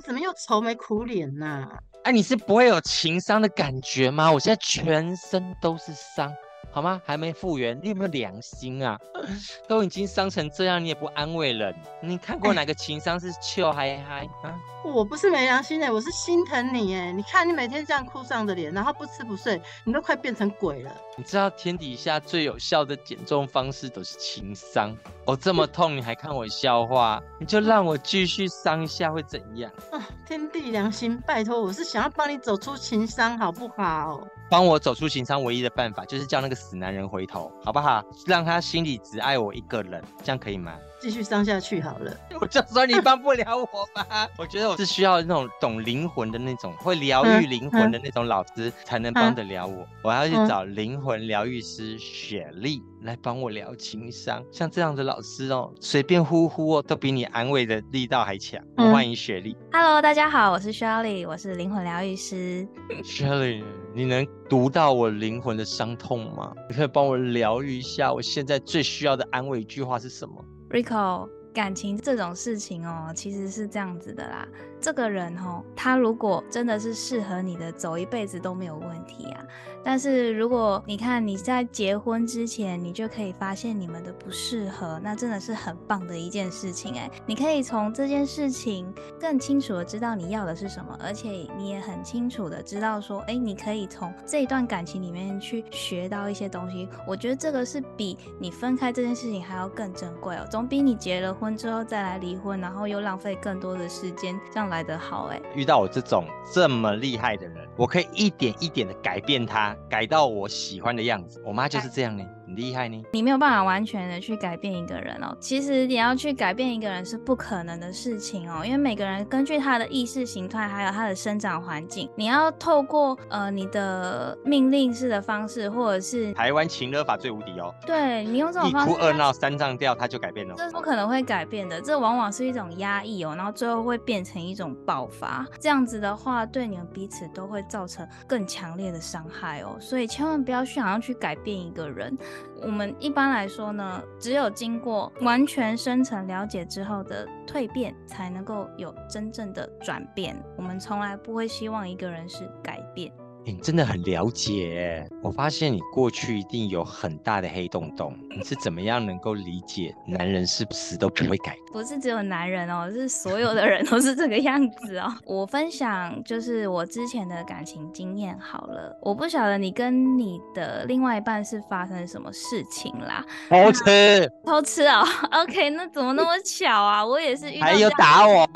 怎么又愁眉苦脸呐、啊？哎，你是不会有情伤的感觉吗？我现在全身都是伤。好吗？还没复原，你有没有良心啊？都已经伤成这样，你也不安慰人。你看过哪个情伤是笑嗨嗨啊？我不是没良心的，我是心疼你哎！你看你每天这样哭丧着脸，然后不吃不睡，你都快变成鬼了。你知道天底下最有效的减重方式都是情伤。我这么痛，你还看我笑话？你就让我继续伤一下会怎样？啊！天地良心，拜托，我是想要帮你走出情伤，好不好？帮我走出情伤唯一的办法就是叫那个死男人回头，好不好？让他心里只爱我一个人，这样可以吗？继续伤下去好了。我就说你帮不了我吧。我觉得我是需要那种懂灵魂的那种，会疗愈灵魂的那种老师才能帮得了我。我要去找灵魂疗愈师雪莉来帮我疗情伤。像这样的老师哦，随便呼呼哦，都比你安慰的力道还强。我欢迎雪莉。Hello，大家好，我是 Shelly，我是灵魂疗愈师。Shelly，你能读到我灵魂的伤痛吗？你可以帮我疗愈一下，我现在最需要的安慰一句话是什么？Rico，感情这种事情哦，其实是这样子的啦。这个人哦，他如果真的是适合你的，走一辈子都没有问题啊。但是如果你看你在结婚之前，你就可以发现你们的不适合，那真的是很棒的一件事情哎。你可以从这件事情更清楚的知道你要的是什么，而且你也很清楚的知道说，哎，你可以从这一段感情里面去学到一些东西。我觉得这个是比你分开这件事情还要更珍贵哦，总比你结了婚之后再来离婚，然后又浪费更多的时间这样来得好哎。遇到我这种这么厉害的人，我可以一点一点的改变他。改到我喜欢的样子，我妈就是这样呢。很厉害呢，你没有办法完全的去改变一个人哦。其实你要去改变一个人是不可能的事情哦，因为每个人根据他的意识形态，还有他的生长环境，你要透过呃你的命令式的方式，或者是台湾情勒法最无敌哦。对，你用这种方式，一哭二闹三上吊，他就改变了。这是不可能会改变的，这往往是一种压抑哦，然后最后会变成一种爆发。这样子的话，对你们彼此都会造成更强烈的伤害哦。所以千万不要去想要去改变一个人。我们一般来说呢，只有经过完全深层了解之后的蜕变，才能够有真正的转变。我们从来不会希望一个人是改变。你真的很了解，我发现你过去一定有很大的黑洞洞。你是怎么样能够理解男人是死都不会改？不是只有男人哦，是所有的人都是这个样子哦。我分享就是我之前的感情经验好了。我不晓得你跟你的另外一半是发生什么事情啦？偷吃？偷吃哦。OK，那怎么那么巧啊？我也是遇到还有打我，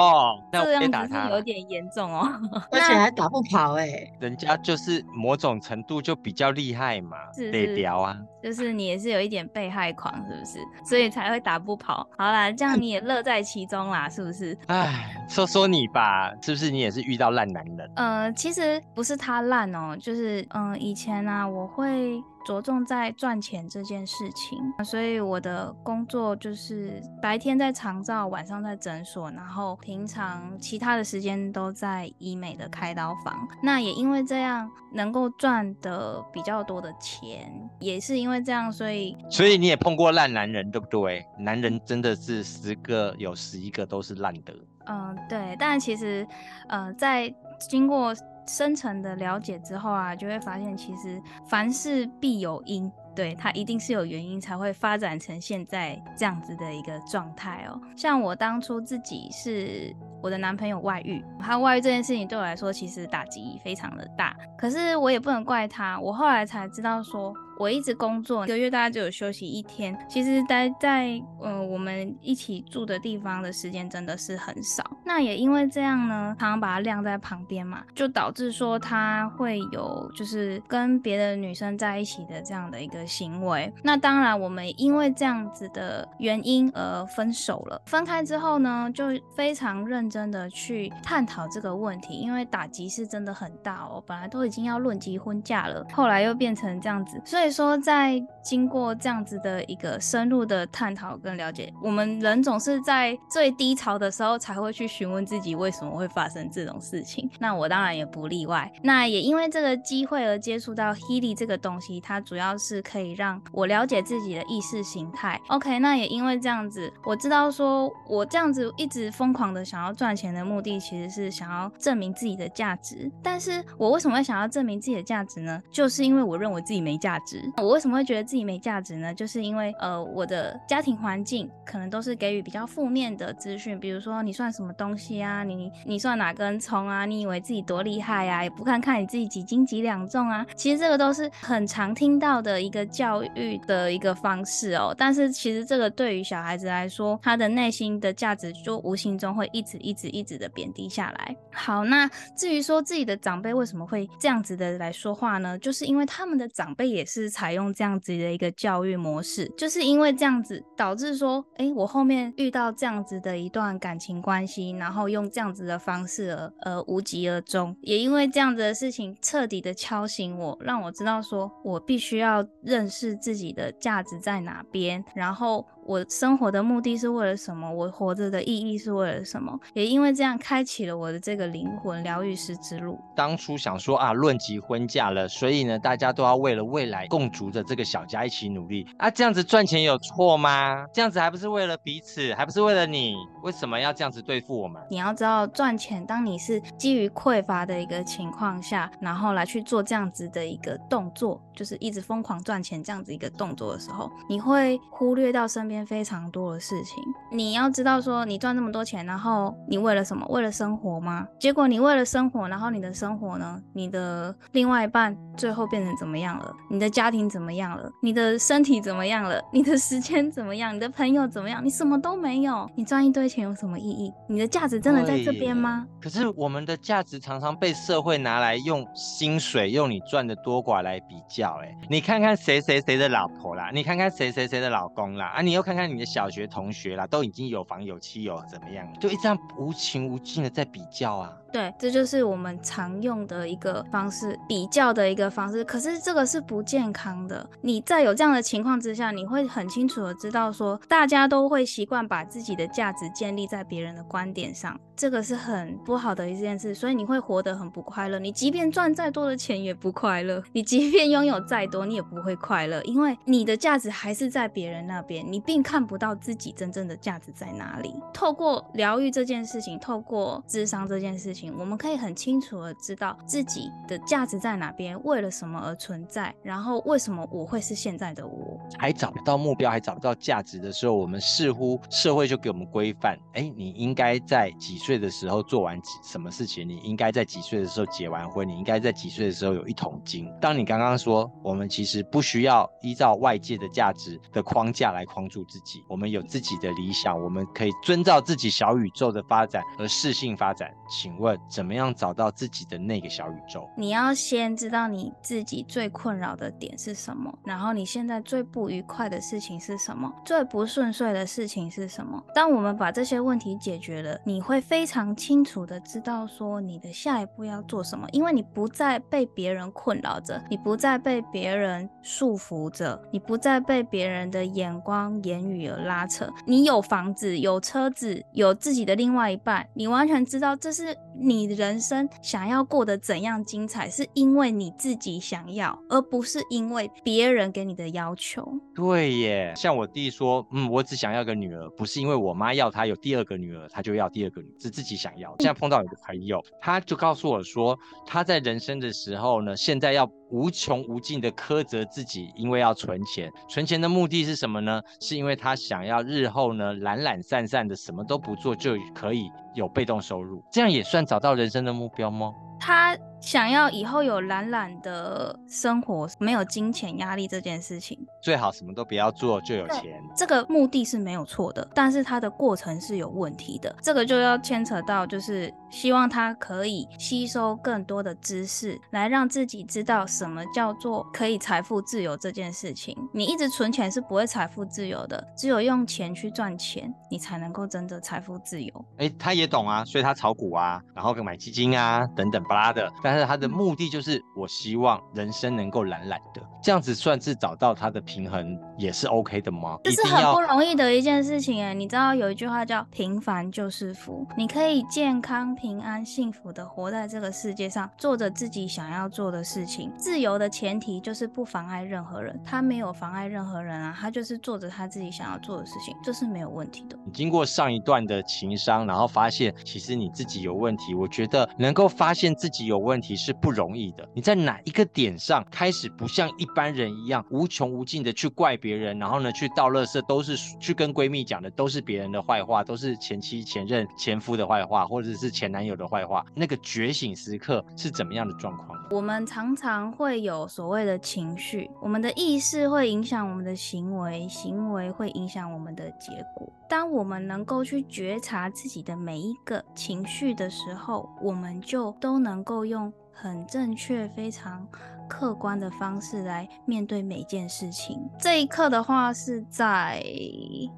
这样子是有点严重哦，而且还打不跑哎、欸，人家就是。是某种程度就比较厉害嘛，得聊啊，就是你也是有一点被害狂，是不是？所以才会打不跑。好啦，这样你也乐在其中啦，是不是？哎，说说你吧，是不是你也是遇到烂男人？呃，其实不是他烂哦，就是嗯、呃，以前呢、啊，我会。着重在赚钱这件事情，所以我的工作就是白天在长照，晚上在诊所，然后平常其他的时间都在医美的开刀房。那也因为这样能够赚的比较多的钱，也是因为这样，所以所以你也碰过烂男人，对不对？男人真的是十个有十一个都是烂的。嗯、呃，对。但其实，呃，在经过。深层的了解之后啊，就会发现其实凡事必有因，对，它一定是有原因才会发展成现在这样子的一个状态哦。像我当初自己是我的男朋友外遇，他外遇这件事情对我来说其实打击非常的大，可是我也不能怪他，我后来才知道说。我一直工作，一个月大概只有休息一天。其实待在呃我们一起住的地方的时间真的是很少。那也因为这样呢，常常把他晾在旁边嘛，就导致说他会有就是跟别的女生在一起的这样的一个行为。那当然，我们因为这样子的原因而分手了。分开之后呢，就非常认真的去探讨这个问题，因为打击是真的很大哦。本来都已经要论及婚嫁了，后来又变成这样子。所以说，在经过这样子的一个深入的探讨跟了解，我们人总是在最低潮的时候才会去询问自己为什么会发生这种事情。那我当然也不例外。那也因为这个机会而接触到 Healy 这个东西，它主要是可以让我了解自己的意识形态。OK，那也因为这样子，我知道说我这样子一直疯狂的想要赚钱的目的，其实是想要证明自己的价值。但是我为什么会想要证明自己的价值呢？就是因为我认为自己没价值。我为什么会觉得自己没价值呢？就是因为呃，我的家庭环境可能都是给予比较负面的资讯，比如说你算什么东西啊，你你算哪根葱啊，你以为自己多厉害啊，也不看看你自己几斤几两重啊。其实这个都是很常听到的一个教育的一个方式哦。但是其实这个对于小孩子来说，他的内心的价值就无形中会一直一直一直的贬低下来。好，那至于说自己的长辈为什么会这样子的来说话呢？就是因为他们的长辈也是采用这样子的一个教育模式，就是因为这样子导致说，哎，我后面遇到这样子的一段感情关系，然后用这样子的方式而呃无疾而终，也因为这样子的事情彻底的敲醒我，让我知道说我必须要认识自己的价值在哪边，然后。我生活的目的是为了什么？我活着的意义是为了什么？也因为这样，开启了我的这个灵魂疗愈师之路。当初想说啊，论及婚嫁了，所以呢，大家都要为了未来共筑的这个小家一起努力啊。这样子赚钱有错吗？这样子还不是为了彼此，还不是为了你？为什么要这样子对付我们？你要知道，赚钱，当你是基于匮乏的一个情况下，然后来去做这样子的一个动作，就是一直疯狂赚钱这样子一个动作的时候，你会忽略到身边。边非常多的事情，你要知道说，你赚那么多钱，然后你为了什么？为了生活吗？结果你为了生活，然后你的生活呢？你的另外一半最后变成怎么样了？你的家庭怎么样了？你的身体怎么样了？你的时间怎么样？你的朋友怎么样？你什么都没有，你赚一堆钱有什么意义？你的价值真的在这边吗？可是我们的价值常常被社会拿来用薪水，用你赚的多寡来比较。哎，你看看谁谁谁的老婆啦，你看看谁谁谁的老公啦，啊，你又看看你的小学同学啦，都已经有房有妻有怎么样，就一直这样无情无尽的在比较啊。对，这就是我们常用的一个方式，比较的一个方式。可是这个是不健康的。你在有这样的情况之下，你会很清楚的知道说，大家都会习惯把自己的价值建立在别人的观点上，这个是很不好的一件事。所以你会活得很不快乐。你即便赚再多的钱也不快乐，你即便拥有再多，你也不会快乐，因为你的价值还是在别人那边，你并看不到自己真正的价值在哪里。透过疗愈这件事情，透过智商这件事情。我们可以很清楚的知道自己的价值在哪边，为了什么而存在，然后为什么我会是现在的我。还找不到目标，还找不到价值的时候，我们似乎社会就给我们规范：哎，你应该在几岁的时候做完什么事情？你应该在几岁的时候结完婚？你应该在几岁的时候有一桶金？当你刚刚说，我们其实不需要依照外界的价值的框架来框住自己，我们有自己的理想，我们可以遵照自己小宇宙的发展而适性发展。请问？怎么样找到自己的那个小宇宙？你要先知道你自己最困扰的点是什么，然后你现在最不愉快的事情是什么，最不顺遂的事情是什么。当我们把这些问题解决了，你会非常清楚的知道说你的下一步要做什么，因为你不再被别人困扰着，你不再被别人束缚着，你不再被别人的眼光、言语而拉扯。你有房子，有车子，有自己的另外一半，你完全知道这是你。人生想要过得怎样精彩，是因为你自己想要，而不是因为别人给你的要求。对耶，像我弟说，嗯，我只想要个女儿，不是因为我妈要他有第二个女儿，他就要第二个女儿，是自己想要。现在碰到有个朋友，他就告诉我说，他在人生的时候呢，现在要无穷无尽的苛责自己，因为要存钱。存钱的目的是什么呢？是因为他想要日后呢，懒懒散散的什么都不做就可以有被动收入，这样也算找到人生的目标吗？他想要以后有懒懒的生活，没有金钱压力这件事情，最好什么都不要做就有钱。这个目的是没有错的，但是它的过程是有问题的。这个就要牵扯到，就是希望他可以吸收更多的知识，来让自己知道什么叫做可以财富自由这件事情。你一直存钱是不会财富自由的，只有用钱去赚钱，你才能够真的财富自由。哎，他也懂啊，所以他炒股啊，然后买基金啊，等等巴拉的。但是他的目的就是，我希望人生能够懒懒的，这样子算是找到他的平衡，也是 OK 的吗？这是很不容易的一件事情哎。你知道有一句话叫“平凡就是福”，你可以健康、平安、幸福的活在这个世界上，做着自己想要做的事情。自由的前提就是不妨碍任何人，他没有妨碍任何人啊，他就是做着他自己想要做的事情，这是没有问题的。你经过上一段的情商，然后发现其实你自己有问题，我觉得能够发现自己有问题是不容易的。你在哪一个点上开始不像一般人一样无穷无尽的去怪别人，然后呢去倒垃圾，都是去跟闺蜜讲的都是别人的坏话，都是前妻、前任、前夫的坏话，或者是前男友的坏话。那个觉醒时刻是怎么样的状况？我们常常会有所谓的情绪，我们的意识会影响我们的行为，行为会影响我们的结果。当我们能够去觉察自己的每一个情绪的时候，我们就都能够用很正确、非常客观的方式来面对每件事情。这一刻的话，是在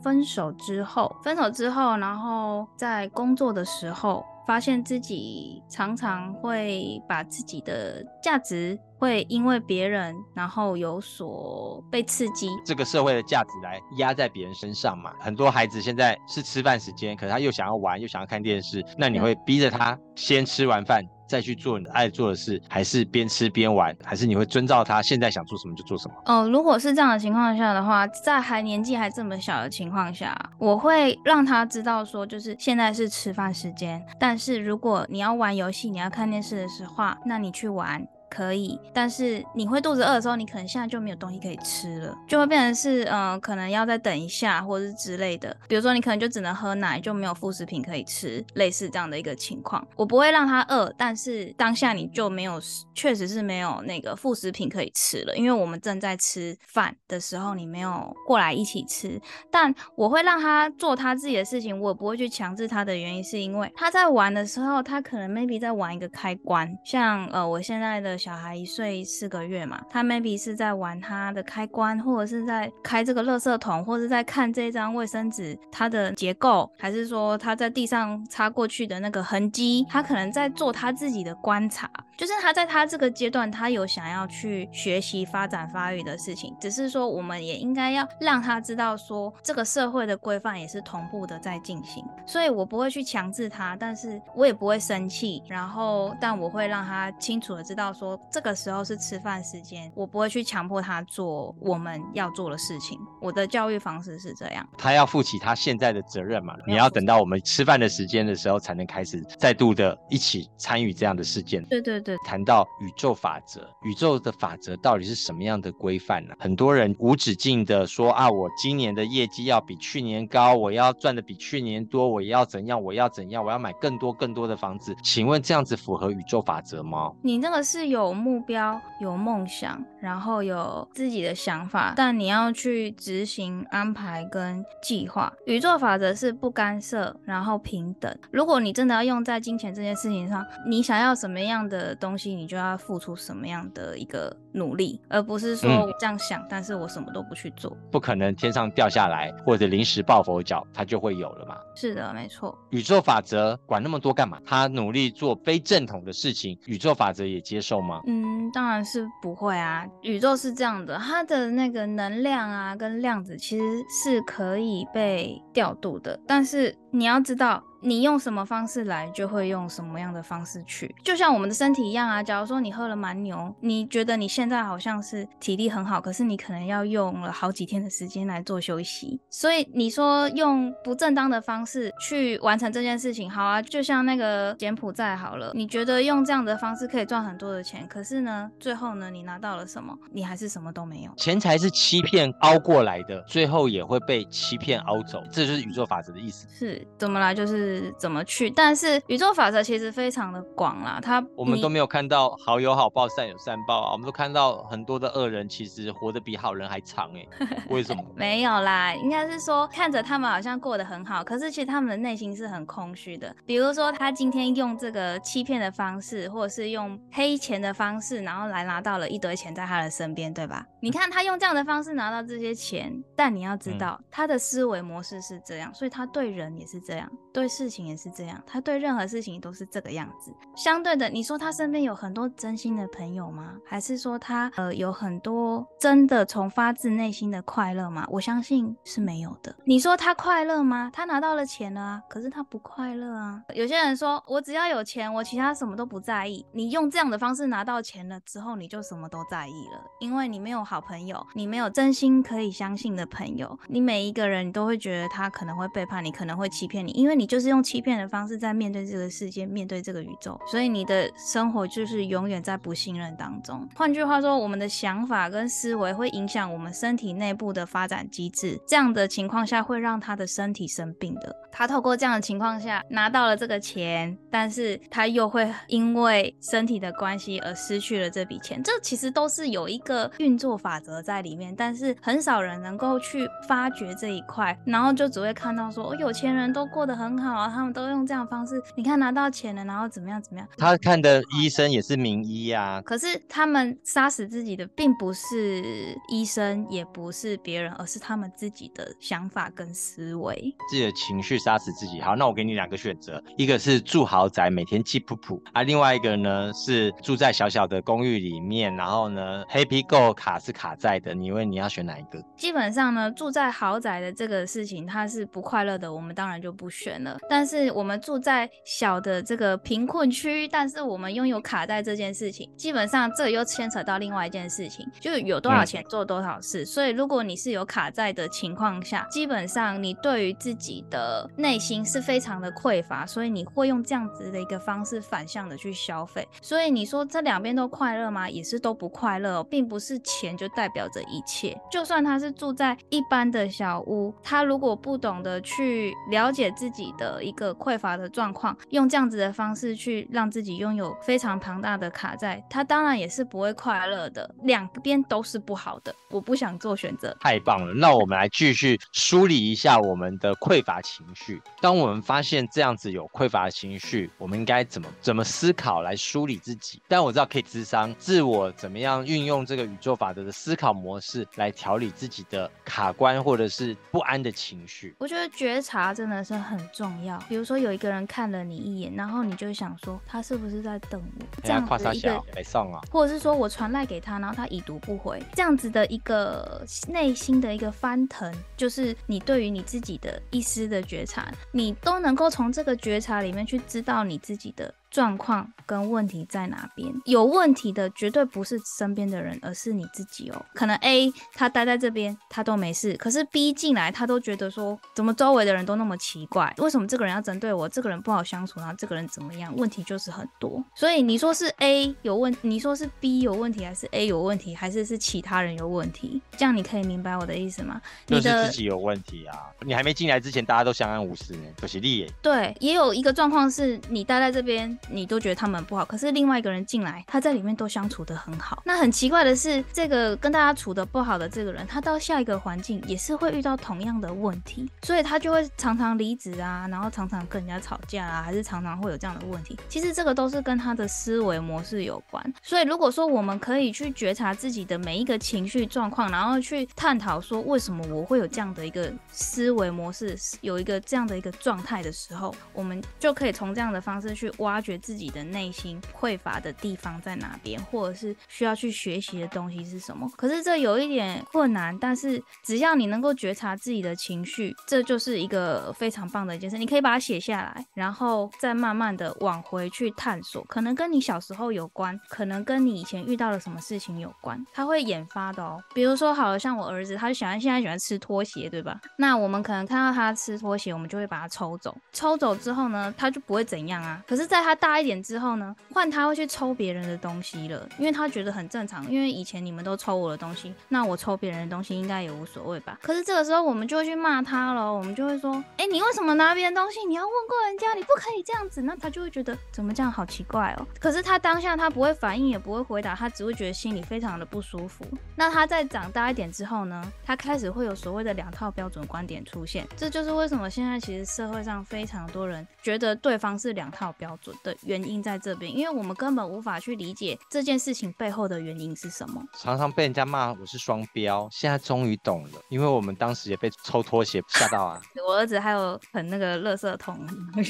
分手之后，分手之后，然后在工作的时候，发现自己常常会把自己的价值会因为别人，然后有所被刺激。这个社会的价值来压在别人身上嘛。很多孩子现在是吃饭时间，可是他又想要玩，又想要看电视，那你会逼着他先吃完饭。再去做你爱做的事，还是边吃边玩，还是你会遵照他现在想做什么就做什么？哦、如果是这样的情况下的话，在还年纪还这么小的情况下，我会让他知道说，就是现在是吃饭时间，但是如果你要玩游戏，你要看电视的时候，那你去玩。可以，但是你会肚子饿的时候，你可能现在就没有东西可以吃了，就会变成是，嗯、呃，可能要再等一下，或者是之类的。比如说，你可能就只能喝奶，就没有副食品可以吃，类似这样的一个情况。我不会让他饿，但是当下你就没有，确实是没有那个副食品可以吃了，因为我们正在吃饭的时候，你没有过来一起吃。但我会让他做他自己的事情，我不会去强制他的原因，是因为他在玩的时候，他可能 maybe 在玩一个开关，像呃，我现在的。小孩一岁四个月嘛，他 maybe 是在玩他的开关，或者是在开这个垃圾桶，或者是在看这张卫生纸它的结构，还是说他在地上擦过去的那个痕迹，他可能在做他自己的观察。就是他在他这个阶段，他有想要去学习、发展、发育的事情，只是说我们也应该要让他知道，说这个社会的规范也是同步的在进行。所以我不会去强制他，但是我也不会生气，然后但我会让他清楚的知道说。这个时候是吃饭时间，我不会去强迫他做我们要做的事情。我的教育方式是这样，他要负起他现在的责任嘛。你要等到我们吃饭的时间的时候，才能开始再度的一起参与这样的事件。对对对，谈到宇宙法则，宇宙的法则到底是什么样的规范呢？很多人无止境的说啊，我今年的业绩要比去年高，我要赚的比去年多，我要怎样，我要怎样，我要买更多更多的房子。请问这样子符合宇宙法则吗？你那个是有。有目标，有梦想，然后有自己的想法，但你要去执行安排跟计划。宇宙法则是不干涉，然后平等。如果你真的要用在金钱这件事情上，你想要什么样的东西，你就要付出什么样的一个努力，而不是说我这样想，嗯，但是我什么都不去做。不可能天上掉下来或者临时抱佛脚，它就会有了嘛？是的，没错。宇宙法则管那么多干嘛？他努力做非正统的事情，宇宙法则也接受吗？嗯，当然是不会啊。宇宙是这样的，它的那个能量啊，跟量子其实是可以被调度的，但是你要知道。你用什么方式来，就会用什么样的方式去。就像我们的身体一样啊。假如说你喝了蛮牛，你觉得你现在好像是体力很好，可是你可能要用了好几天的时间来做休息。所以你说用不正当的方式去完成这件事情，好啊。就像那个柬埔寨好了，你觉得用这样的方式可以赚很多的钱，可是呢，最后呢，你拿到了什么？你还是什么都没有。钱财是欺骗凹过来的，最后也会被欺骗凹走。这就是宇宙法则的意思。是怎么来？就是。怎么去，但是宇宙法则其实非常的广啦。它我们都没有看到好有好报，善有善报啊。我们都看到很多的恶人其实活得比好人还长哎、欸，为什么？没有啦，应该是说看着他们好像过得很好，可是其实他们的内心是很空虚的。比如说他今天用这个欺骗的方式，或者是用黑钱的方式，然后来拿到了一堆钱在他的身边，对吧？你看他用这样的方式拿到这些钱，但你要知道、嗯、他的思维模式是这样，所以他对人也是这样，对事情也是这样，他对任何事情都是这个样子。相对的，你说他身边有很多真心的朋友吗？还是说他呃有很多真的从发自内心的快乐吗？我相信是没有的。你说他快乐吗？他拿到了钱了啊，可是他不快乐啊。有些人说我只要有钱，我其他什么都不在意。你用这样的方式拿到钱了之后，你就什么都在意了，因为你没有好朋友，你没有真心可以相信的朋友，你每一个人都会觉得他可能会背叛你，可能会欺骗你，因为你就是用欺骗的方式在面对这个世界，面对这个宇宙，所以你的生活就是永远在不信任当中。换句话说，我们的想法跟思维会影响我们身体内部的发展机制，这样的情况下会让他的身体生病的。他透过这样的情况下拿到了这个钱，但是他又会因为身体的关系而失去了这笔钱。这其实都是有一个运作法则在里面，但是很少人能够去发掘这一块，然后就只会看到说，哦，有钱人都过得很好啊，他们都用这样的方式，你看拿到钱了，然后怎么样怎么样。他看的医生也是名医啊，可是他们杀死自己的并不是医生，也不是别人，而是他们自己的想法跟思维，自己的情绪杀死自己。好，那我给你两个选择，一个是住豪宅，每天气噗噗啊，另外一个呢是住在小小的公寓里面，然后呢，Happy Go 卡是卡在的，你问你要选哪一个？基本上呢，住在豪宅的这个事情，他是不快乐的，我们当然就不选了。但是我们住在小的这个贫困区，但是我们拥有卡在这件事情，基本上这又牵扯到另外一件事情，就有多少钱做多少事。嗯、所以如果你是有卡在的情况下，基本上你对于自己的内心是非常的匮乏，所以你会用这样子的一个方式反向的去消费。所以你说这两边都快乐吗？也是都不快乐，并不是钱就代表着一切。就算他是住在一般的小屋，他如果不懂得去了解自己的一个匮乏的状况，用这样子的方式去让自己拥有非常庞大的卡债，他当然也是不会快乐的。两边都是不好的，我不想做选择。太棒了，那我们来继续梳理一下我们的匮乏情绪。当我们发现这样子有匮乏的情绪，我们应该怎么怎么思考来梳理自己？但我知道可以咨商，自我怎么样运用这个宇宙法则的思考模式来调理自己的卡关或者是不安的情绪。我觉得觉察真的是很重要。比如说有一个人看了你一眼，然后你就想说他是不是在等我？这样子一个没上啊，或者是说我传赖给他，然后他已读不回，这样子的一个内心的一个翻腾，就是你对于你自己的一丝的觉察，你都能够从这个觉察里面去知道你自己的。状况跟问题在哪边？有问题的绝对不是身边的人，而是你自己哦。可能 A 他待在这边，他都没事，可是 B 进来，他都觉得说，怎么周围的人都那么奇怪？为什么这个人要针对我？这个人不好相处，然后这个人怎么样？问题就是很多。所以你说是 A 有问，你说是 B 有问题，还是 A 有问题，还是是其他人有问题？这样你可以明白我的意思吗？你的自己有问题啊！你还没进来之前，大家都相安无事呢，可惜力耶。对，也有一个状况是你待在这边。你都觉得他们不好，可是另外一个人进来，他在里面都相处得很好。那很奇怪的是，这个跟大家处的不好的这个人，他到下一个环境也是会遇到同样的问题，所以他就会常常离职啊，然后常常跟人家吵架啊，还是常常会有这样的问题。其实这个都是跟他的思维模式有关。所以如果说我们可以去觉察自己的每一个情绪状况，然后去探讨说为什么我会有这样的一个思维模式，有一个这样的一个状态的时候，我们就可以从这样的方式去挖掘自己的内心匮乏的地方在哪边，或者是需要去学习的东西是什么？可是这有一点困难，但是只要你能够觉察自己的情绪，这就是一个非常棒的一件事。你可以把它写下来，然后再慢慢的往回去探索，可能跟你小时候有关，可能跟你以前遇到了什么事情有关，它会引发的哦。比如说，好了，像我儿子，他就喜欢现在喜欢吃拖鞋，对吧？那我们可能看到他吃拖鞋，我们就会把他抽走。抽走之后呢，他就不会怎样啊。可是，在他大一点之后呢，换他会去抽别人的东西了，因为他觉得很正常，因为以前你们都抽我的东西，那我抽别人的东西应该也无所谓吧。可是这个时候我们就会去骂他了，我们就会说，哎、你为什么拿别人东西？你要问过人家，你不可以这样子。那他就会觉得怎么这样好奇怪哦。可是他当下他不会反应，也不会回答，他只会觉得心里非常的不舒服。那他在长大一点之后呢，他开始会有所谓的两套标准观点出现，这就是为什么现在其实社会上非常多人觉得对方是两套标准的原因在这边，因为我们根本无法去理解这件事情背后的原因是什么。常常被人家骂我是双标，现在终于懂了，因为我们当时也被抽拖鞋吓到啊。我儿子还有很那个垃圾桶。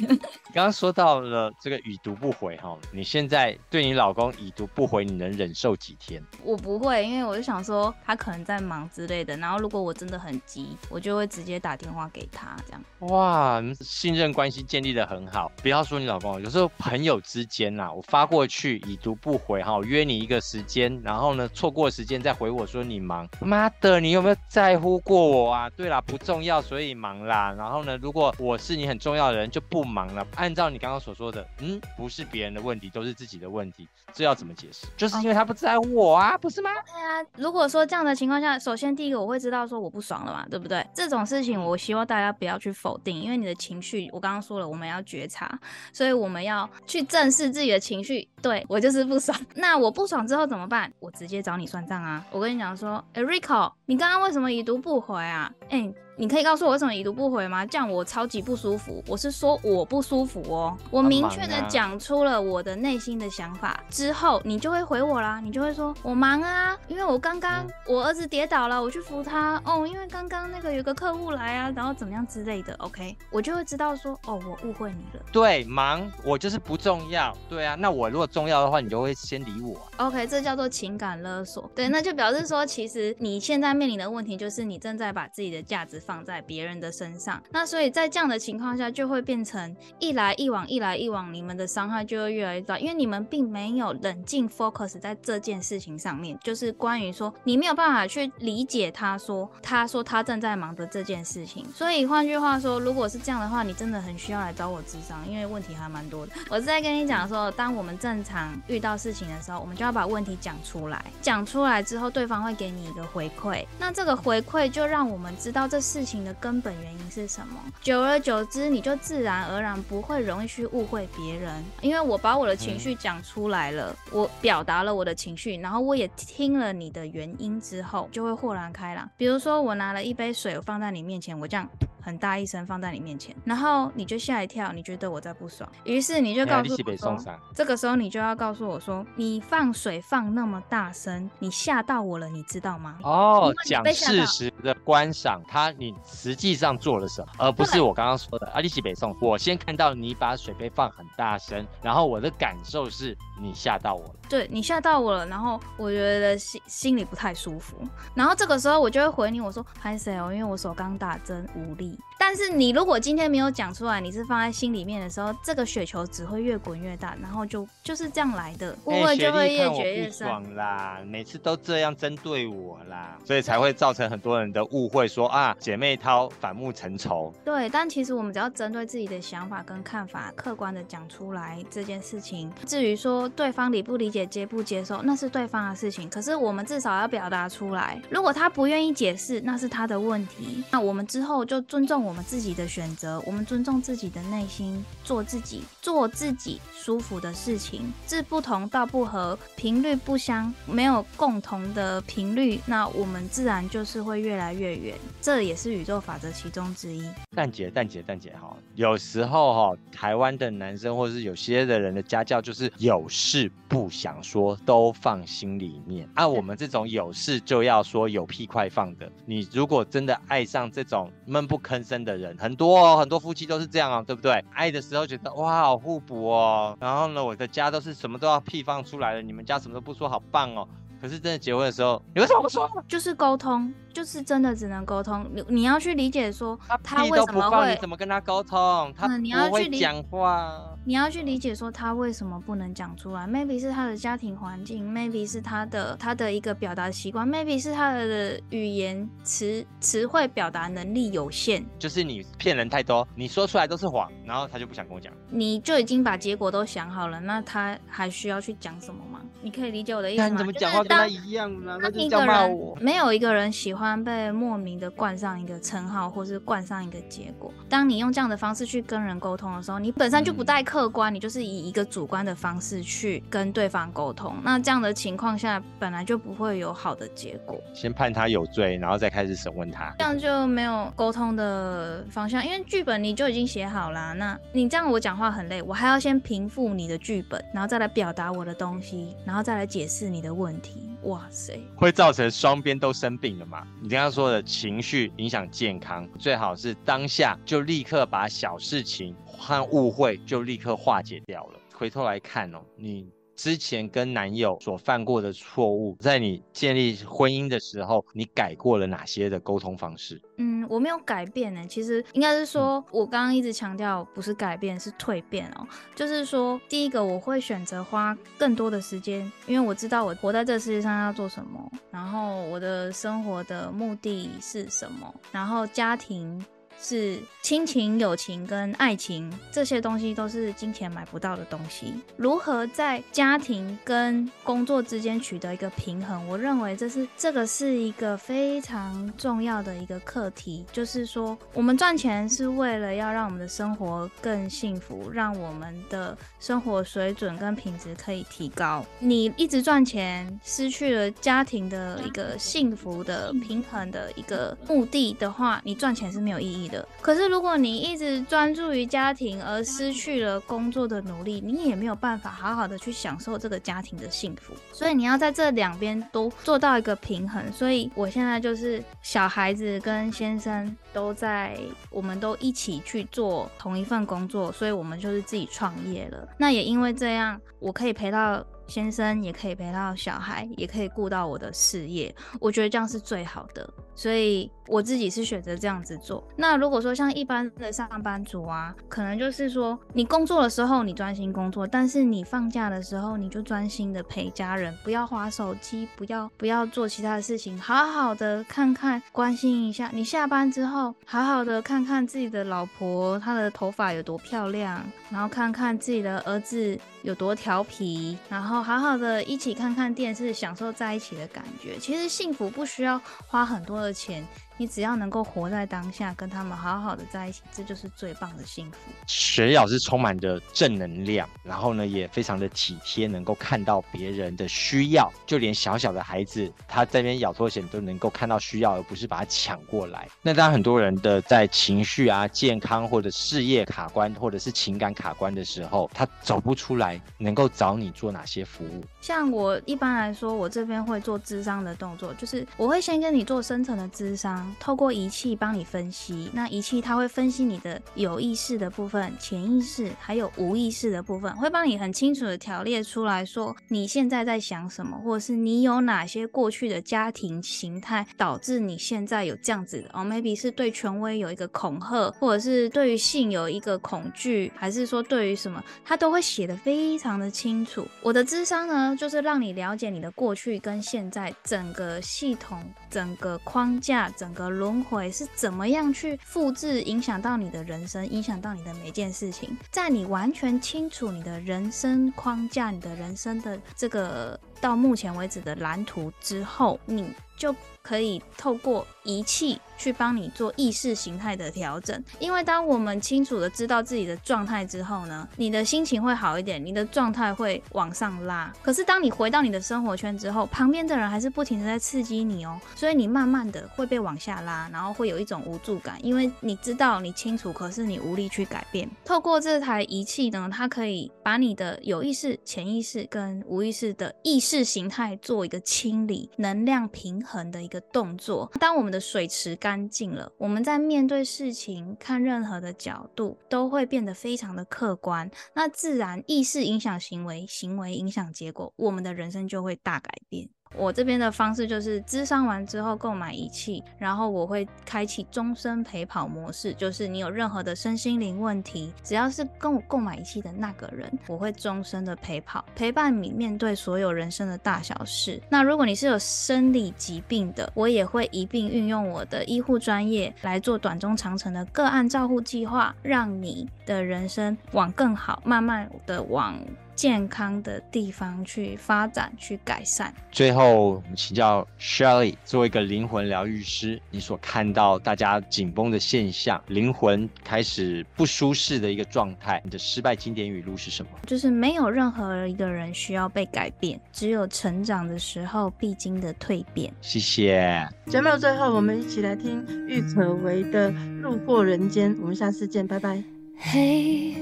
刚刚说到了这个已读不回哈，你现在对你老公已读不回，你能忍受几天？我不会，因为我就想说他可能在忙之类的，然后如果我真的很急，我就会直接打电话给他这样。哇，信任关系建立的很好。不要说你老公，有时候朋友之间呐，我发过去已读不回哈，约你一个时间，然后呢错过时间再回我说你忙，妈的，你有没有在乎过我啊？对啦，不重要，所以忙啦。然后呢，如果我是你很重要的人，就不忙了。按照你刚刚所说的，嗯，不是别人的问题，都是自己的问题，这要怎么解释？就是因为他不在乎我啊，不是吗？对啊，如果说这样的情况下，首先第一个我会知道说我不爽了嘛，对不对？这种事情我希望大家不要去否定，因为你的情绪，我刚刚说了，我们要觉察，所以我们要去正视自己的情绪。对，我就是不爽，那我不爽之后怎么办？我直接找你算账啊！我跟你讲说，哎，Rico，你刚刚为什么已读不回啊？哎。你可以告诉我为什么已读不回吗？这样我超级不舒服。我是说我不舒服哦，我明确的讲出了我的内心的想法之后，你就会回我啦。你就会说我忙啊，因为我刚刚我儿子跌倒了，我去扶他哦。因为刚刚那个有个客户来啊，然后怎么样之类的。OK，我就会知道说哦，我误会你了。对，忙，我就是不重要。对啊，那我如果重要的话，你就会先理我。OK，这叫做情感勒索。对，那就表示说，其实你现在面临的问题就是你正在把自己的价值放在别人的身上，那所以在这样的情况下，就会变成一来一往，一来一往，你们的伤害就会越来越大，因为你们并没有冷静 focus 在这件事情上面，就是关于说你没有办法去理解他说，他说他正在忙的这件事情。所以换句话说，如果是这样的话，你真的很需要来找我咨商，因为问题还蛮多的。我是在跟你讲说，当我们正常遇到事情的时候，我们就要把问题讲出来，讲出来之后，对方会给你一个回馈，那这个回馈就让我们知道这事情的。根本原因是什么？久而久之，你就自然而然不会容易去误会别人，因为我把我的情绪讲出来了，嗯、我表达了我的情绪，然后我也听了你的原因之后，就会豁然开朗。比如说，我拿了一杯水，我放在你面前，我这样。很大一声放在你面前，然后你就吓一跳，你觉得我在不爽，于是你就告诉我说，这个时候你就要告诉我说，你放水放那么大声，你吓到我了，你知道吗？哦，讲事实的观赏他，你实际上做了什么，而不是我刚刚说的啊，你是北宋，我先看到你把水杯放很大声，然后我的感受是你吓到我了，对，你吓到我了，然后我觉得心心里不太舒服，然后这个时候我就会回你，我说拍谢哦，因为我手刚打针无力。但是你如果今天没有讲出来，你是放在心里面的时候，这个雪球只会越滚越大，然后就就是这样来的，误会就会越结越深。欸、爽啦，每次都这样针对我啦，所以才会造成很多人的误会说，说啊姐妹淘反目成仇。对，但其实我们只要针对自己的想法跟看法，客观的讲出来这件事情。至于说对方理不理解、接不接受，那是对方的事情。可是我们至少要表达出来。如果他不愿意解释，那是他的问题。那我们之后就尊重我们自己的选择，我们尊重自己的内心，做自己，做自己舒服的事情。志不同道不合，频率不相，没有共同的频率，那我们自然就是会越来越远。这也是宇宙法则其中之一。蛋姐，蛋姐，蛋姐哈，有时候哈，台湾的男生或是有些的人的家教就是有事不想说，都放心里面。按、啊、我们这种有事就要说，有屁快放的。你如果真的爱上这种闷不吭声的人，很多哦，很多夫妻都是这样哦，对不对？爱的时候觉得哇，好互补哦。然后呢，我的家都是什么都要屁放出来了，你们家什么都不说，好棒哦。可是真的结婚的时候，你为什么不说？就是沟通，就是真的只能沟通。你你要去理解说他为什么会，你怎么跟他沟通？他不会讲话。你要去理解说他为什么不能讲出来，maybe 是他的家庭环境，maybe 是他的他的一个表达习惯，maybe 是他的语言词词汇表达能力有限，就是你骗人太多，你说出来都是谎，然后他就不想跟我讲，你就已经把结果都想好了，那他还需要去讲什么吗？你可以理解我的意思吗？你怎么讲话跟他一样呢？那就叫骂我。没有一个人喜欢被莫名的冠上一个称号，或是冠上一个结果。当你用这样的方式去跟人沟通的时候，你本身就不带客观，你就是以一个主观的方式去跟对方沟通。那这样的情况下，本来就不会有好的结果。先判他有罪，然后再开始审问他，这样就没有沟通的方向。因为剧本你就已经写好了，那你这样我讲话很累，我还要先平复你的剧本，然后再来表达我的东西，然后再来解释你的问题。哇塞，会造成双边都生病了嘛？你刚刚说的情绪影响健康，最好是当下就立刻把小事情和误会就立刻化解掉了。回头来看哦，你之前跟男友所犯过的错误，在你建立婚姻的时候，你改过了哪些的沟通方式？嗯，我没有改变呢。其实应该是说，我刚刚一直强调不是改变，是蜕变哦。就是说，第一个我会选择花更多的时间，因为我知道我活在这世界上要做什么，然后我的生活的目的是什么，然后家庭。是亲情、友情跟爱情这些东西都是金钱买不到的东西。如何在家庭跟工作之间取得一个平衡？我认为这是这个是一个非常重要的一个课题。就是说，我们赚钱是为了要让我们的生活更幸福，让我们的生活水准跟品质可以提高。你一直赚钱，失去了家庭的一个幸福的平衡的一个目的的话，你赚钱是没有意义的。可是，如果你一直专注于家庭而失去了工作的努力，你也没有办法好好的去享受这个家庭的幸福。所以你要在这两边都做到一个平衡。所以我现在就是小孩子跟先生都在，我们都一起去做同一份工作，所以我们就是自己创业了。那也因为这样，我可以陪到。先生也可以陪到小孩，也可以顾到我的事业，我觉得这样是最好的，所以我自己是选择这样子做。那如果说像一般的上班族啊，可能就是说你工作的时候你专心工作，但是你放假的时候你就专心的陪家人，不要划手机，不要不要做其他的事情，好好的看看关心一下。你下班之后，好好的看看自己的老婆，她的头发有多漂亮，然后看看自己的儿子有多调皮，然后。好好的一起看看电视，享受在一起的感觉。其实幸福不需要花很多的钱。你只要能够活在当下，跟他们好好的在一起，这就是最棒的幸福。雪莉老师充满着正能量，然后呢，也非常的体贴，能够看到别人的需要，就连小小的孩子，他这边咬拖鞋都能够看到需要，而不是把它抢过来。那当，很多人的在情绪啊、健康或者事业卡关，或者是情感卡关的时候，他走不出来，能够找你做哪些服务？像我一般来说，我这边会做智商的动作，就是我会先跟你做深层的智商。透过仪器帮你分析，那仪器它会分析你的有意识的部分、潜意识，还有无意识的部分，会帮你很清楚的条列出来说你现在在想什么，或者是你有哪些过去的家庭形态导致你现在有这样子的哦，maybe 是对权威有一个恐吓，或者是对于性有一个恐惧，还是说对于什么，它都会写得非常的清楚。我的智商呢，就是让你了解你的过去跟现在整个系统、整个框架、整个轮回是怎么样去复制，影响到你的人生，影响到你的每件事情。在你完全清楚你的人生框架、你的人生的这个到目前为止的蓝图之后，你就可以透过仪器。去帮你做意识形态的调整，因为当我们清楚的知道自己的状态之后呢，你的心情会好一点，你的状态会往上拉。可是当你回到你的生活圈之后，旁边的人还是不停的在刺激你哦，所以你慢慢的会被往下拉，然后会有一种无助感，因为你知道你清楚，可是你无力去改变。透过这台仪器呢，它可以把你的有意识、潜意识跟无意识的意识形态做一个清理、能量平衡的一个动作。当我们的水池干净了，我们在面对事情、看任何的角度，都会变得非常的客观。那自然意识影响行为，行为影响结果，我们的人生就会大改变。我这边的方式就是咨商完之后购买仪器，然后我会开启终身陪跑模式，就是你有任何的身心灵问题，只要是跟我购买仪器的那个人，我会终身的陪跑，陪伴你面对所有人生的大小事。那如果你是有生理疾病的，我也会一并运用我的医护专业来做短中长程的个案照护计划，让你的人生往更好，慢慢的往。健康的地方去发展、去改善。最后，我们请教 Shelly，作为一个灵魂疗愈师，你所看到大家紧绷的现象，灵魂开始不舒适的一个状态，你的失败经典语录是什么？就是没有任何一个人需要被改变，只有成长的时候必经的蜕变。谢谢。节目的最后，我们一起来听郁可唯的《路过人间》。我们下次见，拜拜。嘿，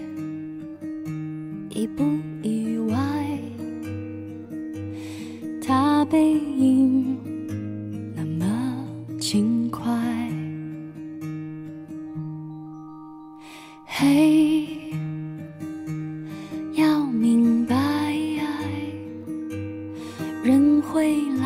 意不。意外，他背影那么轻快。嘿，要明白，人会来。